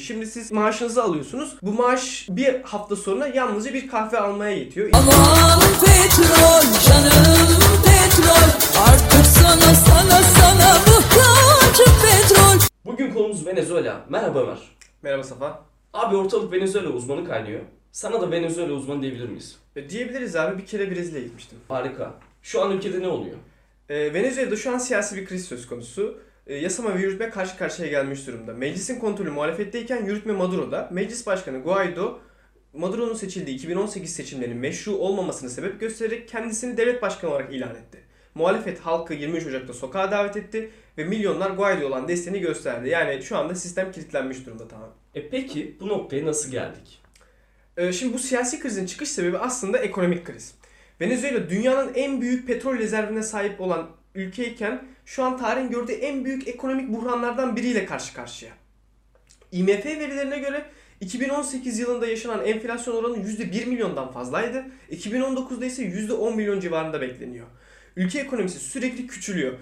Şimdi siz maaşınızı alıyorsunuz. Bu maaş bir hafta sonra yalnızca bir kahve almaya yetiyor. Aman petrol canım petrol Artık sana sana sana muhtacım petrol Bugün konumuz Venezuela. Merhaba Ömer. Merhaba Safa. Abi ortalık Venezuela uzmanı kaynıyor. Sana da Venezuela uzmanı diyebilir miyiz? E, diyebiliriz abi bir kere Brezilya'ya gitmiştim. Harika. Şu an ülkede ne oluyor? E, Venezuela'da şu an siyasi bir kriz söz konusu. E, yasama ve yürütme karşı karşıya gelmiş durumda. Meclisin kontrolü muhalefetteyken yürütme Maduro'da. Meclis Başkanı Guaido Maduro'nun seçildiği 2018 seçimlerinin meşru olmamasını sebep göstererek kendisini devlet başkanı olarak ilan etti. Muhalefet halkı 23 Ocak'ta sokağa davet etti ve milyonlar Guaido'ya olan desteğini gösterdi. Yani şu anda sistem kilitlenmiş durumda tamam. E peki bu noktaya nasıl geldik? Ee, Şimdi bu siyasi krizin çıkış sebebi aslında ekonomik kriz. Venezuela dünyanın en büyük petrol rezervine sahip olan ülkeyken şu an tarihin gördüğü en büyük ekonomik buhranlardan biriyle karşı karşıya. IMF verilerine göre 2018 yılında yaşanan enflasyon oranı %1 milyondan fazlaydı. 2019'da ise %10 milyon civarında bekleniyor. Ülke ekonomisi sürekli küçülüyor.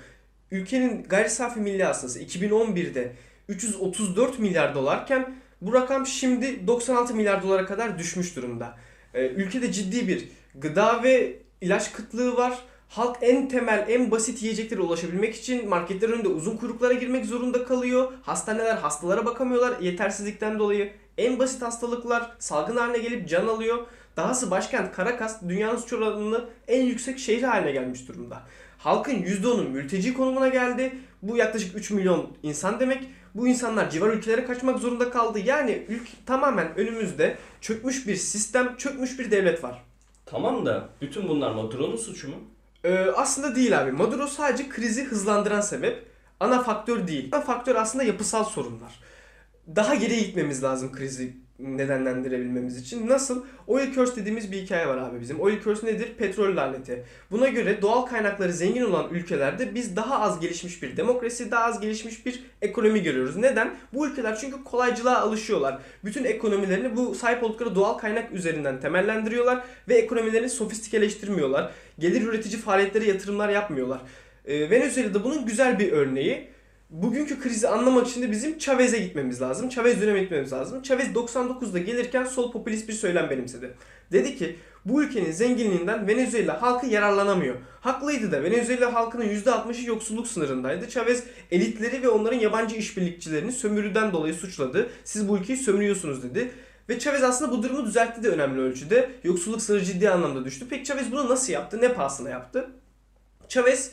Ülkenin gayri safi milli hasılası 2011'de 334 milyar dolarken bu rakam şimdi 96 milyar dolara kadar düşmüş durumda. Ee, ülkede ciddi bir gıda ve ilaç kıtlığı var. Halk en temel, en basit yiyeceklere ulaşabilmek için marketler önünde uzun kuyruklara girmek zorunda kalıyor. Hastaneler hastalara bakamıyorlar yetersizlikten dolayı. En basit hastalıklar salgın haline gelip can alıyor. Dahası başkent Caracas dünyanın suç oranının en yüksek şehri haline gelmiş durumda. Halkın %10'u mülteci konumuna geldi. Bu yaklaşık 3 milyon insan demek. Bu insanlar civar ülkelere kaçmak zorunda kaldı. Yani ülke tamamen önümüzde çökmüş bir sistem, çökmüş bir devlet var. Tamam da bütün bunlar Maduro'nun suçu mu? Ee, aslında değil abi. Maduro sadece krizi hızlandıran sebep. Ana faktör değil. Ana faktör aslında yapısal sorunlar. Daha geriye gitmemiz lazım krizi nedenlendirebilmemiz için. Nasıl? Oil curse dediğimiz bir hikaye var abi bizim. Oil curse nedir? Petrol laneti. Buna göre doğal kaynakları zengin olan ülkelerde biz daha az gelişmiş bir demokrasi, daha az gelişmiş bir ekonomi görüyoruz. Neden? Bu ülkeler çünkü kolaycılığa alışıyorlar. Bütün ekonomilerini bu sahip oldukları doğal kaynak üzerinden temellendiriyorlar ve ekonomilerini sofistikeleştirmiyorlar. Gelir üretici faaliyetlere yatırımlar yapmıyorlar. Ee, Venezuela'da bunun güzel bir örneği. Bugünkü krizi anlamak için de bizim Chavez'e gitmemiz lazım. Chavez dönemine gitmemiz lazım. Chavez 99'da gelirken sol popülist bir söylem benimsedi. Dedi ki bu ülkenin zenginliğinden Venezuela halkı yararlanamıyor. Haklıydı da Venezuela halkının %60'ı yoksulluk sınırındaydı. Chavez elitleri ve onların yabancı işbirlikçilerini sömürüden dolayı suçladı. Siz bu ülkeyi sömürüyorsunuz dedi. Ve Chavez aslında bu durumu düzeltti de önemli ölçüde. Yoksulluk sınırı ciddi anlamda düştü. Peki Chavez bunu nasıl yaptı? Ne pahasına yaptı? Chavez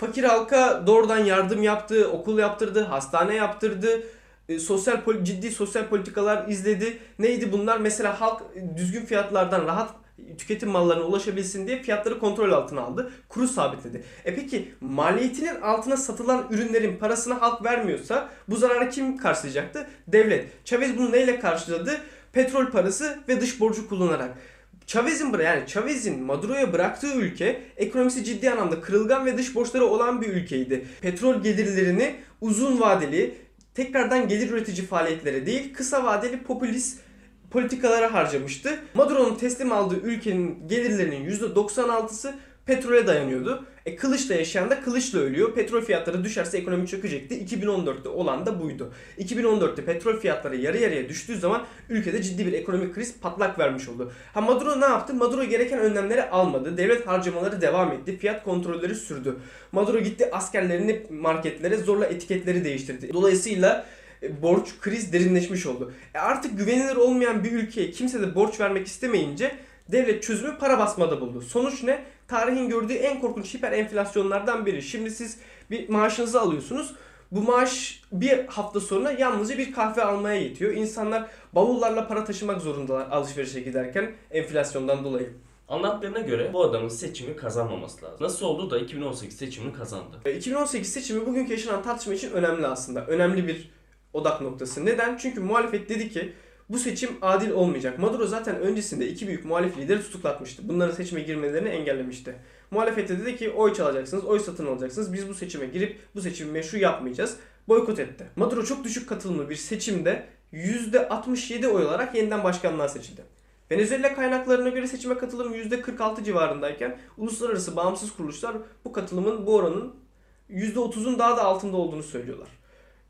fakir halka doğrudan yardım yaptı, okul yaptırdı, hastane yaptırdı, e, sosyal ciddi sosyal politikalar izledi. Neydi bunlar? Mesela halk düzgün fiyatlardan rahat tüketim mallarına ulaşabilsin diye fiyatları kontrol altına aldı. Kuru sabitledi. E peki maliyetinin altına satılan ürünlerin parasını halk vermiyorsa bu zararı kim karşılayacaktı? Devlet. Chavez bunu neyle karşıladı? Petrol parası ve dış borcu kullanarak. Chavez'in yani Chavez'in Maduro'ya bıraktığı ülke ekonomisi ciddi anlamda kırılgan ve dış borçları olan bir ülkeydi. Petrol gelirlerini uzun vadeli tekrardan gelir üretici faaliyetlere değil kısa vadeli popülist politikalara harcamıştı. Maduro'nun teslim aldığı ülkenin gelirlerinin %96'sı petrole dayanıyordu. E kılıçla yaşayan da kılıçla ölüyor. Petrol fiyatları düşerse ekonomi çökecekti. 2014'te olan da buydu. 2014'te petrol fiyatları yarı yarıya düştüğü zaman ülkede ciddi bir ekonomik kriz patlak vermiş oldu. Ha Maduro ne yaptı? Maduro gereken önlemleri almadı. Devlet harcamaları devam etti. Fiyat kontrolleri sürdü. Maduro gitti askerlerini marketlere zorla etiketleri değiştirdi. Dolayısıyla e, borç kriz derinleşmiş oldu. E artık güvenilir olmayan bir ülkeye kimse de borç vermek istemeyince devlet çözümü para basmada buldu. Sonuç ne? Tarihin gördüğü en korkunç hiper enflasyonlardan biri. Şimdi siz bir maaşınızı alıyorsunuz. Bu maaş bir hafta sonra yalnızca bir kahve almaya yetiyor. İnsanlar bavullarla para taşımak zorundalar alışverişe giderken enflasyondan dolayı. Anlattığına göre bu adamın seçimi kazanmaması lazım. Nasıl oldu da 2018 seçimini kazandı? E, 2018 seçimi bugünkü yaşanan tartışma için önemli aslında. Önemli bir odak noktası. Neden? Çünkü muhalefet dedi ki bu seçim adil olmayacak. Maduro zaten öncesinde iki büyük muhalif lideri tutuklatmıştı. Bunların seçime girmelerini engellemişti. Muhalefet de dedi ki oy çalacaksınız, oy satın alacaksınız. Biz bu seçime girip bu seçimi meşru yapmayacağız. Boykot etti. Maduro çok düşük katılımlı bir seçimde %67 oy olarak yeniden başkanlığa seçildi. Venezuela kaynaklarına göre seçime katılım %46 civarındayken uluslararası bağımsız kuruluşlar bu katılımın bu oranın %30'un daha da altında olduğunu söylüyorlar.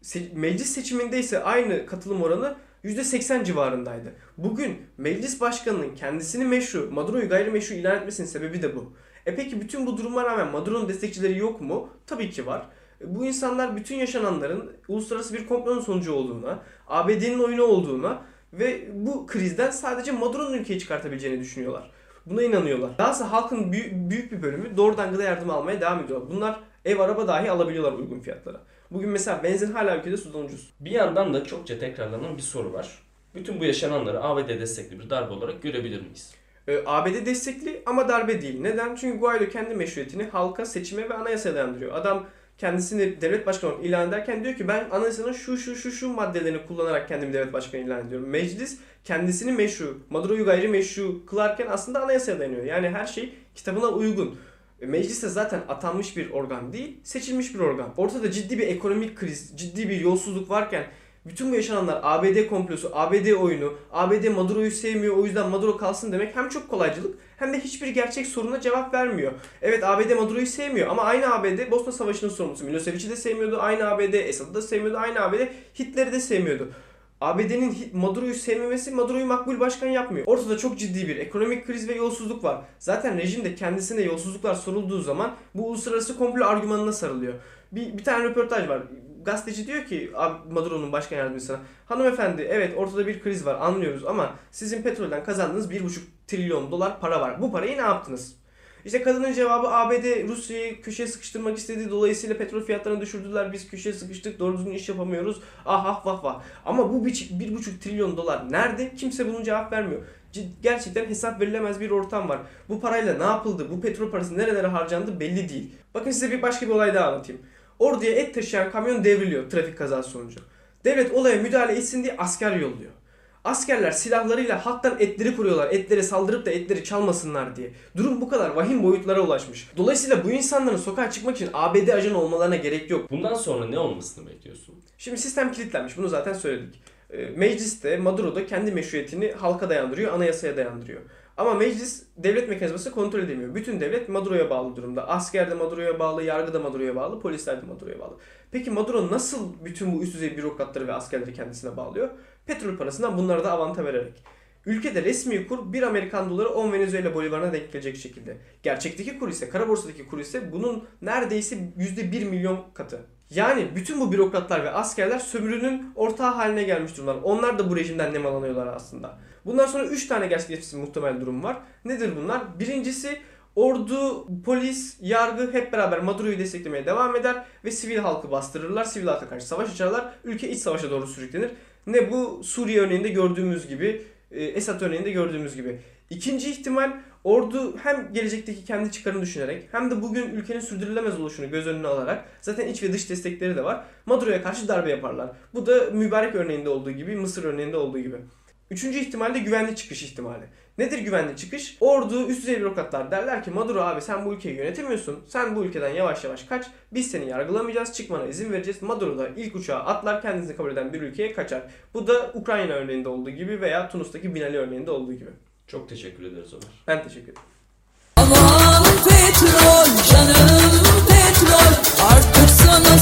Se- meclis seçiminde ise aynı katılım oranı %80 civarındaydı. Bugün meclis başkanının kendisini meşru, Maduro'yu gayrimeşru ilan etmesinin sebebi de bu. E peki bütün bu duruma rağmen Maduro'nun destekçileri yok mu? Tabii ki var. E Bu insanlar bütün yaşananların uluslararası bir komplonun sonucu olduğuna, ABD'nin oyunu olduğuna ve bu krizden sadece Maduro'nun ülkeyi çıkartabileceğini düşünüyorlar. Buna inanıyorlar. Dahası halkın büyük, bir bölümü doğrudan gıda yardımı almaya devam ediyorlar. Bunlar ev araba dahi alabiliyorlar uygun fiyatlara. Bugün mesela benzin hala ülkede sudan ucuz. Bir yandan da çokça tekrarlanan bir soru var. Bütün bu yaşananları ABD destekli bir darbe olarak görebilir miyiz? Ee, ABD destekli ama darbe değil. Neden? Çünkü Guaido kendi meşruiyetini halka, seçime ve anayasaya dayandırıyor. Adam kendisini devlet başkanı ilan ederken diyor ki ben anayasanın şu şu şu şu maddelerini kullanarak kendimi devlet başkanı ilan ediyorum. Meclis kendisini meşru, Maduro'yu gayrimeşru kılarken aslında anayasaya dayanıyor. Yani her şey kitabına uygun. E, Meclis de zaten atanmış bir organ değil, seçilmiş bir organ. Ortada ciddi bir ekonomik kriz, ciddi bir yolsuzluk varken bütün bu yaşananlar ABD komplosu, ABD oyunu, ABD Maduro'yu sevmiyor o yüzden Maduro kalsın demek hem çok kolaycılık hem de hiçbir gerçek soruna cevap vermiyor. Evet ABD Maduro'yu sevmiyor ama aynı ABD Bosna Savaşı'nın sorumlusu. Milosevic'i de sevmiyordu, aynı ABD Esad'ı da sevmiyordu, aynı ABD Hitler'i de sevmiyordu. ABD'nin Maduro'yu sevmemesi Maduro'yu makbul başkan yapmıyor. Ortada çok ciddi bir ekonomik kriz ve yolsuzluk var. Zaten rejimde kendisine yolsuzluklar sorulduğu zaman bu uluslararası komplo argümanına sarılıyor. Bir, bir tane röportaj var. Gazeteci diyor ki Maduro'nun başkan yardımcısına hanımefendi evet ortada bir kriz var anlıyoruz ama sizin petrolden kazandığınız 1,5 trilyon dolar para var. Bu parayı ne yaptınız? İşte kadının cevabı ABD Rusya'yı köşeye sıkıştırmak istedi. Dolayısıyla petrol fiyatlarını düşürdüler. Biz köşeye sıkıştık. Doğru düzgün iş yapamıyoruz. Ah ah vah vah. Ama bu bir, bir buçuk trilyon dolar nerede? Kimse bunun cevap vermiyor. Gerçekten hesap verilemez bir ortam var. Bu parayla ne yapıldı? Bu petrol parası nerelere harcandı belli değil. Bakın size bir başka bir olay daha anlatayım. Orduya et taşıyan kamyon devriliyor trafik kazası sonucu. Devlet olaya müdahale etsin diye asker yolluyor. Askerler silahlarıyla halktan etleri kuruyorlar. Etlere saldırıp da etleri çalmasınlar diye. Durum bu kadar vahim boyutlara ulaşmış. Dolayısıyla bu insanların sokağa çıkmak için ABD ajanı olmalarına gerek yok. Bundan sonra ne olmasını bekliyorsun? Şimdi sistem kilitlenmiş. Bunu zaten söyledik. Ee, Mecliste Maduro da kendi meşruiyetini halka dayandırıyor, anayasaya dayandırıyor. Ama meclis devlet mekanizması kontrol edemiyor. Bütün devlet Maduro'ya bağlı durumda. Asker de Maduro'ya bağlı, yargı da Maduro'ya bağlı, polisler de Maduro'ya bağlı. Peki Maduro nasıl bütün bu üst düzey bürokratları ve askerleri kendisine bağlıyor? Petrol parasından bunlara da avanta vererek. Ülkede resmi kur 1 Amerikan doları 10 Venezuela bolivarına denk gelecek şekilde. Gerçekteki kur ise, kara borsadaki kur ise bunun neredeyse %1 milyon katı. Yani bütün bu bürokratlar ve askerler sömürünün ortağı haline gelmiş durumlar. Onlar da bu rejimden nemalanıyorlar aslında. Bundan sonra 3 tane gerçekleşmesi muhtemel durum var. Nedir bunlar? Birincisi ordu, polis, yargı hep beraber Maduro'yu desteklemeye devam eder ve sivil halkı bastırırlar. Sivil halka karşı savaş açarlar. Ülke iç savaşa doğru sürüklenir. Ne bu Suriye örneğinde gördüğümüz gibi, e, Esad örneğinde gördüğümüz gibi. İkinci ihtimal ordu hem gelecekteki kendi çıkarını düşünerek hem de bugün ülkenin sürdürülemez oluşunu göz önüne alarak zaten iç ve dış destekleri de var. Maduro'ya karşı darbe yaparlar. Bu da mübarek örneğinde olduğu gibi, Mısır örneğinde olduğu gibi. Üçüncü ihtimal de güvenli çıkış ihtimali. Nedir güvenli çıkış? Ordu, üst düzey bürokratlar derler ki Maduro abi sen bu ülkeyi yönetemiyorsun. Sen bu ülkeden yavaş yavaş kaç. Biz seni yargılamayacağız. Çıkmana izin vereceğiz. Maduro da ilk uçağa atlar kendisini kabul eden bir ülkeye kaçar. Bu da Ukrayna örneğinde olduğu gibi veya Tunus'taki Binali örneğinde olduğu gibi. Çok teşekkür ederiz Ömer. Ben teşekkür ederim. Aman petrol canım petrol artık sana